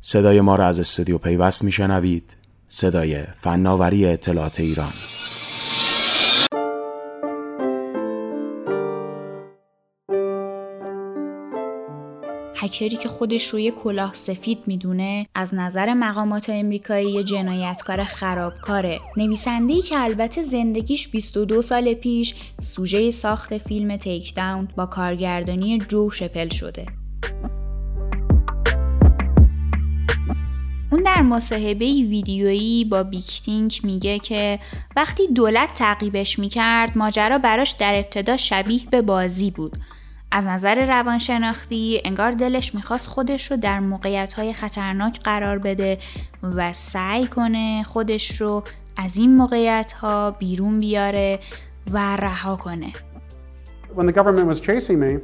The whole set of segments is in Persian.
صدای ما را از استودیو پیوست میشنوید. صدای فناوری اطلاعات ایران. هکری که خودش رو یه کلاه سفید می‌دونه از نظر مقامات امریکایی یه جنایتکار خرابکاره. نویسنده که البته زندگیش 22 سال پیش سوژه ساخت فیلم تیک داون با کارگردانی جو شپل شده. در مصاحبه ویدیویی با بیکتینک میگه که وقتی دولت تعقیبش می‌کرد ماجرا براش در ابتدا شبیه به بازی بود از نظر روانشناختی انگار دلش می‌خواست خودش رو در موقعیت خطرناک قرار بده و سعی کنه خودش رو از این موقعیت ها بیرون بیاره و رها کنه. When the government was chasing me,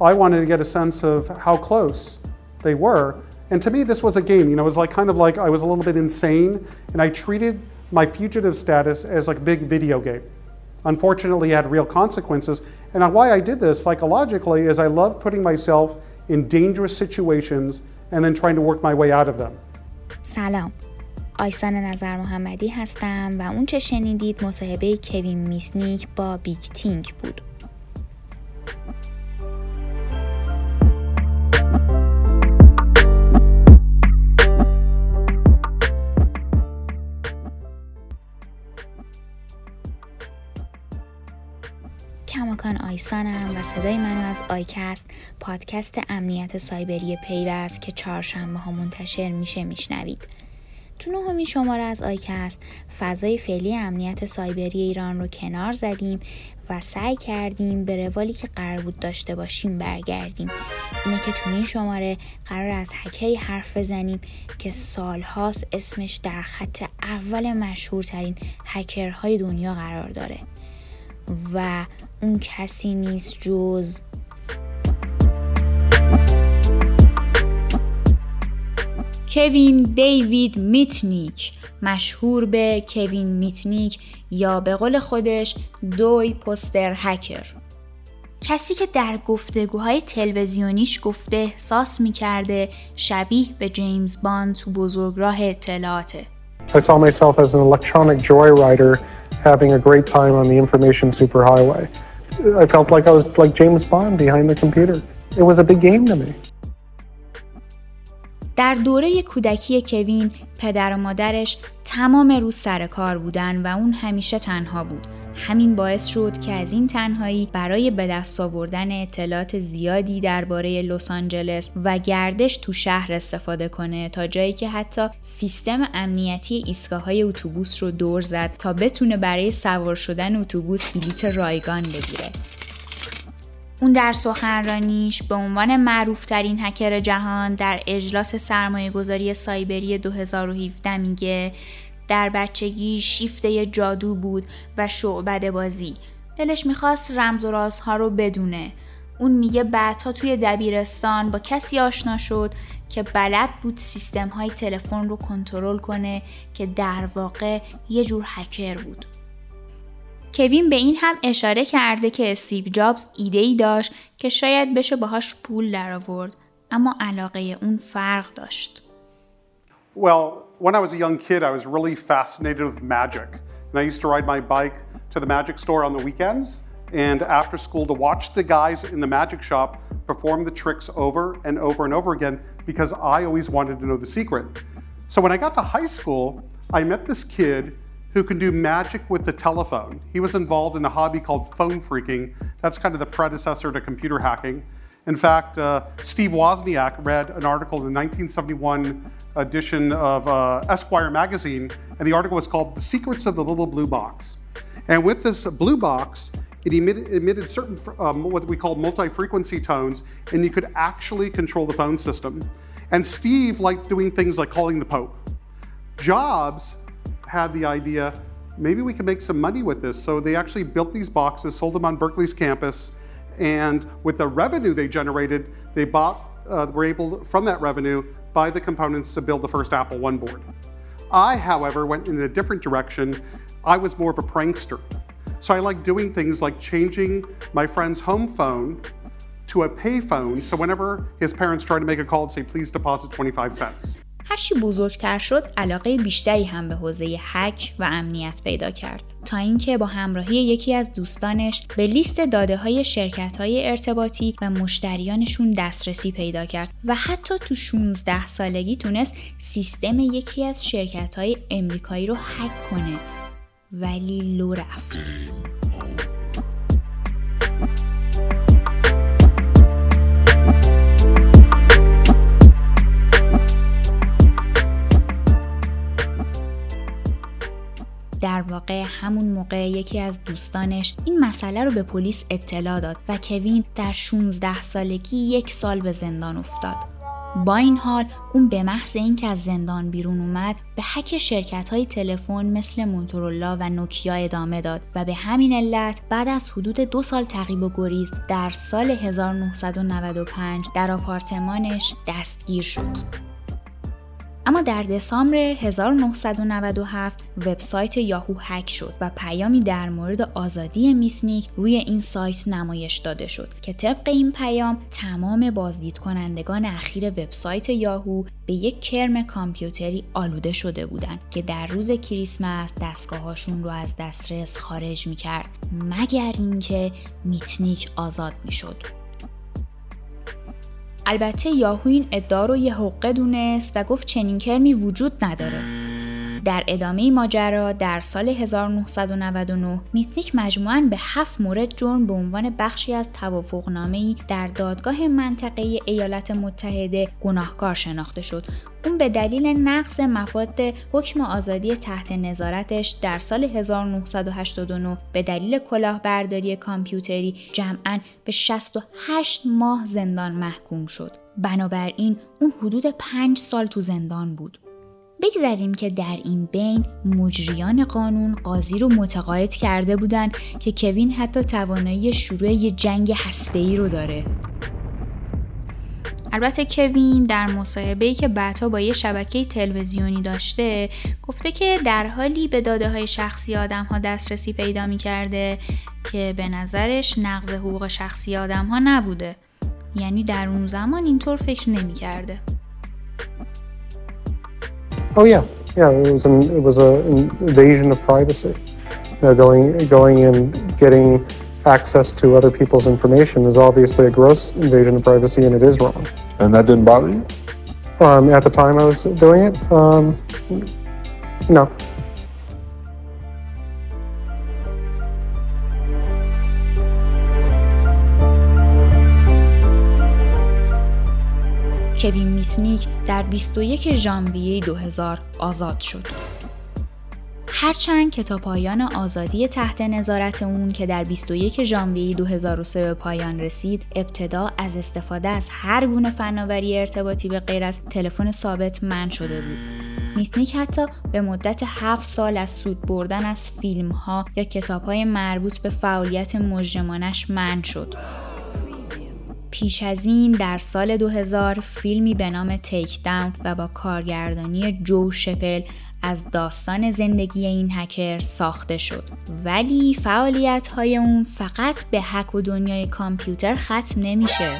I wanted to get a sense of how close they were. And to me, this was a game. You know, it was like kind of like I was a little bit insane, and I treated my fugitive status as like a big video game. Unfortunately, it had real consequences. And why I did this psychologically is I love putting myself in dangerous situations and then trying to work my way out of them. سلام آیسان نظر محمدی هستم و اون چه شنیدید مصاحبه کوین میسنیک با بیگ تینک بود کماکان آیسانم و صدای منو از آیکست پادکست امنیت سایبری پیوست که چهارشنبه ها منتشر میشه میشنوید. تو نهمین شماره از آیکست فضای فعلی امنیت سایبری ایران رو کنار زدیم و سعی کردیم به روالی که قرار بود داشته باشیم برگردیم. اینه که تو این شماره قراره از هکری حرف بزنیم که سالهاست اسمش در خط اول مشهورترین هکرهای دنیا قرار داره. و اون کسی نیست جز کوین دیوید میتنیک. مشهور به کوین میتنیک یا به قول خودش the poster hacker. کسی که در گفتگوهای تلویزیونیش گفته احساس می‌کرده شبیه به جیمز باند تو بزرگراه اطلاعاته. I saw myself as an electronic joyrider having a great time on the information superhighway. I felt like I was like James Bond behind the computer. It was a big game to me. در دوره کودکی کوین پدر و مادرش تمام روز سر کار بودن و اون همیشه تنها بود. همین باعث شد که از این تنهایی برای به دست آوردن اطلاعات زیادی درباره لس آنجلس و گردش تو شهر استفاده کنه تا جایی که حتی سیستم امنیتی ایستگاه های اتوبوس رو دور زد تا بتونه برای سوار شدن اتوبوس بلیت رایگان بگیره. اون در سخنرانیش به عنوان معروفترین هکر جهان در اجلاس سرمایه گذاری سایبری 2017 میگه در بچگی شیفته جادو بود و شعبد بازی. دلش می‌خواست رمز و رازها رو بدونه. اون میگه بعدها توی دبیرستان با کسی آشنا شد که بلد بود سیستم های تلفن رو کنترل کنه که در واقع یه جور هکر بود. کوین به این هم اشاره کرده که استیو جابز ایده ای داشت که شاید بشه باهاش پول در آورد اما علاقه اون فرق داشت. Well, when I was a young kid, I was really fascinated with magic. And I used to ride my bike to the magic store on the weekends and after school to watch the guys in the magic shop perform the tricks over and over and over again because I always wanted to know the secret. So when I got to high school, I met this kid who can do magic with the telephone. He was involved in a hobby called phone freaking. That's kind of the predecessor to computer hacking. In fact, uh, Steve Wozniak read an article in the 1971 edition of uh, Esquire magazine, and the article was called The Secrets of the Little Blue Box. And with this blue box, it emitted, emitted certain, um, what we call multi frequency tones, and you could actually control the phone system. And Steve liked doing things like calling the Pope. Jobs had the idea maybe we can make some money with this. So they actually built these boxes, sold them on Berkeley's campus, and with the revenue they generated, they bought, uh, were able from that revenue buy the components to build the first Apple One board. I, however, went in a different direction. I was more of a prankster. So I like doing things like changing my friend's home phone to a payphone. So whenever his parents tried to make a call, and say, please deposit 25 cents. هرچی بزرگتر شد علاقه بیشتری هم به حوزه هک و امنیت پیدا کرد. تا اینکه با همراهی یکی از دوستانش به لیست داده های شرکت های ارتباطی و مشتریانشون دسترسی پیدا کرد و حتی تو 16 سالگی تونست سیستم یکی از شرکت های امریکایی رو هک کنه. ولی لو رفت. در واقع همون موقع یکی از دوستانش این مسئله رو به پلیس اطلاع داد و کوین در 16 سالگی یک سال به زندان افتاد. با این حال اون به محض اینکه از زندان بیرون اومد به حک شرکت های تلفن مثل مونتورولا و نوکیا ادامه داد و به همین علت بعد از حدود دو سال تعقیب و گریز در سال 1995 در آپارتمانش دستگیر شد. اما در دسامبر 1997 وبسایت یاهو هک شد و پیامی در مورد آزادی میسنیک روی این سایت نمایش داده شد که طبق این پیام تمام بازدید کنندگان اخیر وبسایت یاهو به یک کرم کامپیوتری آلوده شده بودند که در روز کریسمس دستگاهاشون رو از دسترس خارج می‌کرد مگر اینکه میتنیک آزاد می‌شد. البته یاهو این ادعا رو یه حقه دونست و گفت چنین کرمی وجود نداره. در ادامه ماجرا در سال 1999 میتیک مجموعاً به هفت مورد جرم به عنوان بخشی از توافقنامه‌ای در دادگاه منطقه ایالات متحده گناهکار شناخته شد اون به دلیل نقض مفاد حکم آزادی تحت نظارتش در سال 1989 به دلیل کلاهبرداری کامپیوتری جمعاً به 68 ماه زندان محکوم شد. بنابراین اون حدود 5 سال تو زندان بود. بگذاریم که در این بین مجریان قانون قاضی رو متقاعد کرده بودند که کوین حتی توانایی شروع یه جنگ هسته‌ای رو داره. البته کوین در مصاحبه‌ای که بعدها با یه شبکه تلویزیونی داشته گفته که در حالی به داده های شخصی آدم ها دسترسی پیدا می کرده که به نظرش نقض حقوق شخصی آدم ها نبوده یعنی در اون زمان اینطور فکر نمی کرده. Oh yeah, yeah. It was an it was an invasion of privacy. You know, going going and getting access to other people's information is obviously a gross invasion of privacy, and it is wrong. And that didn't bother you? Um, at the time I was doing it, um, no. کوین میسنیک در 21 ژانویه 2000 آزاد شد. هرچند که تا پایان آزادی تحت نظارت اون که در 21 ژانویه 2003 به پایان رسید ابتدا از استفاده از هر گونه فناوری ارتباطی به غیر از تلفن ثابت من شده بود میسنیک حتی به مدت 7 سال از سود بردن از فیلم ها یا کتاب های مربوط به فعالیت مجرمانش من شد پیش از این در سال 2000 فیلمی به نام تیک داون و با کارگردانی جو شپل از داستان زندگی این هکر ساخته شد ولی فعالیت های اون فقط به هک و دنیای کامپیوتر ختم نمیشه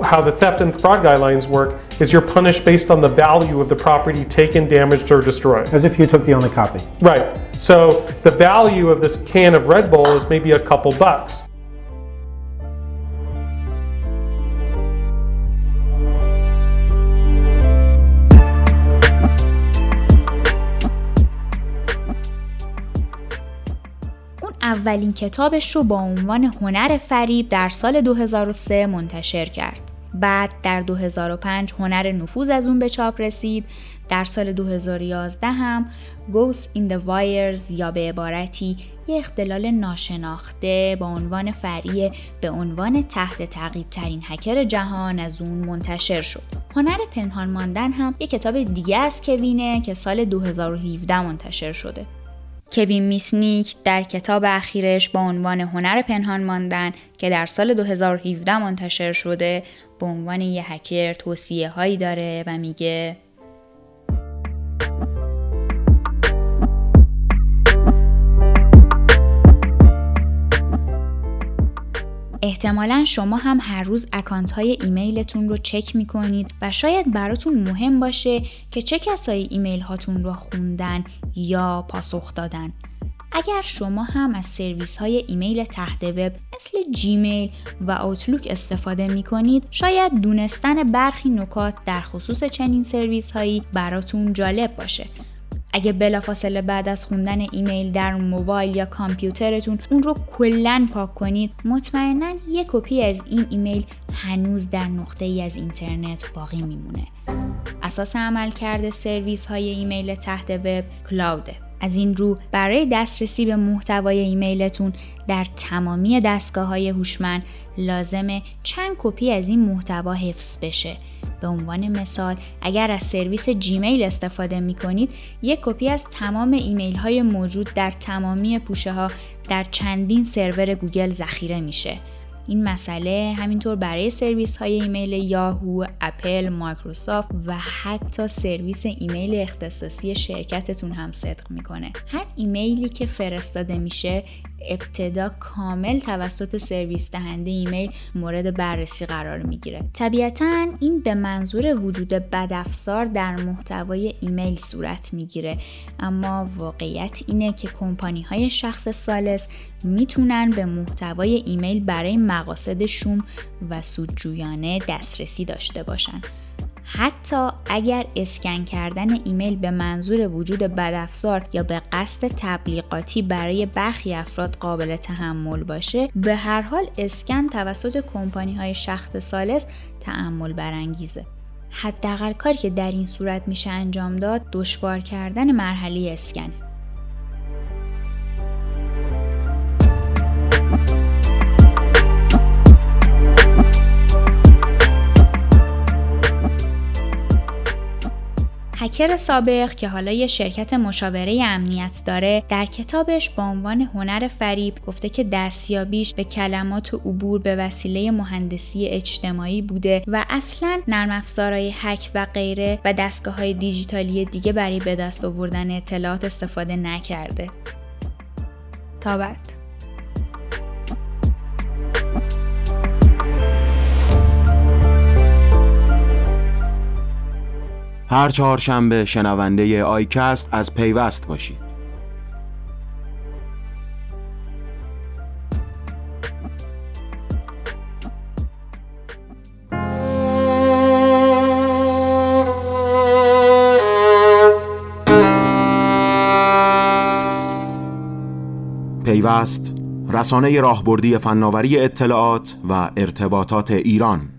How the theft and fraud guidelines work is you're punished based on the value of the property taken, damaged, or destroyed. As if you took the only copy. Right. So the value of this can of Red Bull is maybe a couple bucks. اولین کتابش رو با عنوان هنر فریب در سال 2003 منتشر کرد. بعد در 2005 هنر نفوذ از اون به چاپ رسید. در سال 2011 هم Ghost in the Wires یا به عبارتی یه اختلال ناشناخته با عنوان فریه به عنوان تحت تعقیب ترین هکر جهان از اون منتشر شد. هنر پنهان ماندن هم یه کتاب دیگه از کوینه که سال 2017 منتشر شده. کوین میسنیک در کتاب اخیرش با عنوان هنر پنهان ماندن که در سال 2017 منتشر شده به عنوان یه هکر توصیه هایی داره و میگه احتمالا شما هم هر روز اکانت های ایمیلتون رو چک می‌کنید و شاید براتون مهم باشه که چه کسایی ایمیل هاتون رو خوندن یا پاسخ دادن. اگر شما هم از سرویس های ایمیل تحت وب مثل جیمیل و اوتلوک استفاده می کنید شاید دونستن برخی نکات در خصوص چنین سرویس هایی براتون جالب باشه اگه بلافاصله بعد از خوندن ایمیل در موبایل یا کامپیوترتون اون رو کلا پاک کنید مطمئنا یک کپی از این ایمیل هنوز در نقطه ای از اینترنت باقی میمونه. اساس عملکرد سرویس های ایمیل تحت وب cloud ه. از این رو برای دسترسی به محتوای ایمیلتون در تمامی دستگاه های هوشمند لازمه چند کپی از این محتوا حفظ بشه. به عنوان مثال اگر از سرویس جیمیل استفاده می کنید یک کپی از تمام ایمیل های موجود در تمامی پوشه ها در چندین سرور گوگل ذخیره میشه این مسئله همینطور برای سرویس های ایمیل یاهو، اپل، مایکروسافت و حتی سرویس ایمیل اختصاصی شرکتتون هم صدق می‌کنه. هر ایمیلی که فرستاده میشه ابتدا کامل توسط سرویس دهنده ایمیل مورد بررسی قرار می‌گیره. طبیعتا این به منظور وجود بدافزار در محتوای ایمیل صورت می‌گیره. اما واقعیت اینه که کمپانی های شخص ثالث می‌تونن به محتوای ایمیل برای مقاصد شوم و سودجویانه دسترسی داشته باشن. حتی اگر اسکن کردن ایمیل به منظور وجود بدافزار یا به قصد تبلیغاتی برای برخی افراد قابل تحمل باشه به هر حال اسکن توسط کمپانی های شخص ثالث تعمل برانگیزه. حداقل کاری که در این صورت میشه انجام داد دشوار کردن مرحله اسکنه هکر سابق که حالا یه شرکت مشاوره امنیت داره در کتابش با عنوان هنر فریب گفته که دستیابیش به کلمات و عبور به وسیله مهندسی اجتماعی بوده و اصلا نرم افزارهای هک و غیره و دستگاه های دیجیتالی دیگه برای به دست آوردن اطلاعات استفاده نکرده. تا هر چهارشنبه شنونده آیکست از پیوست باشید. پیوست رسانه راهبردی فناوری اطلاعات و ارتباطات ایران.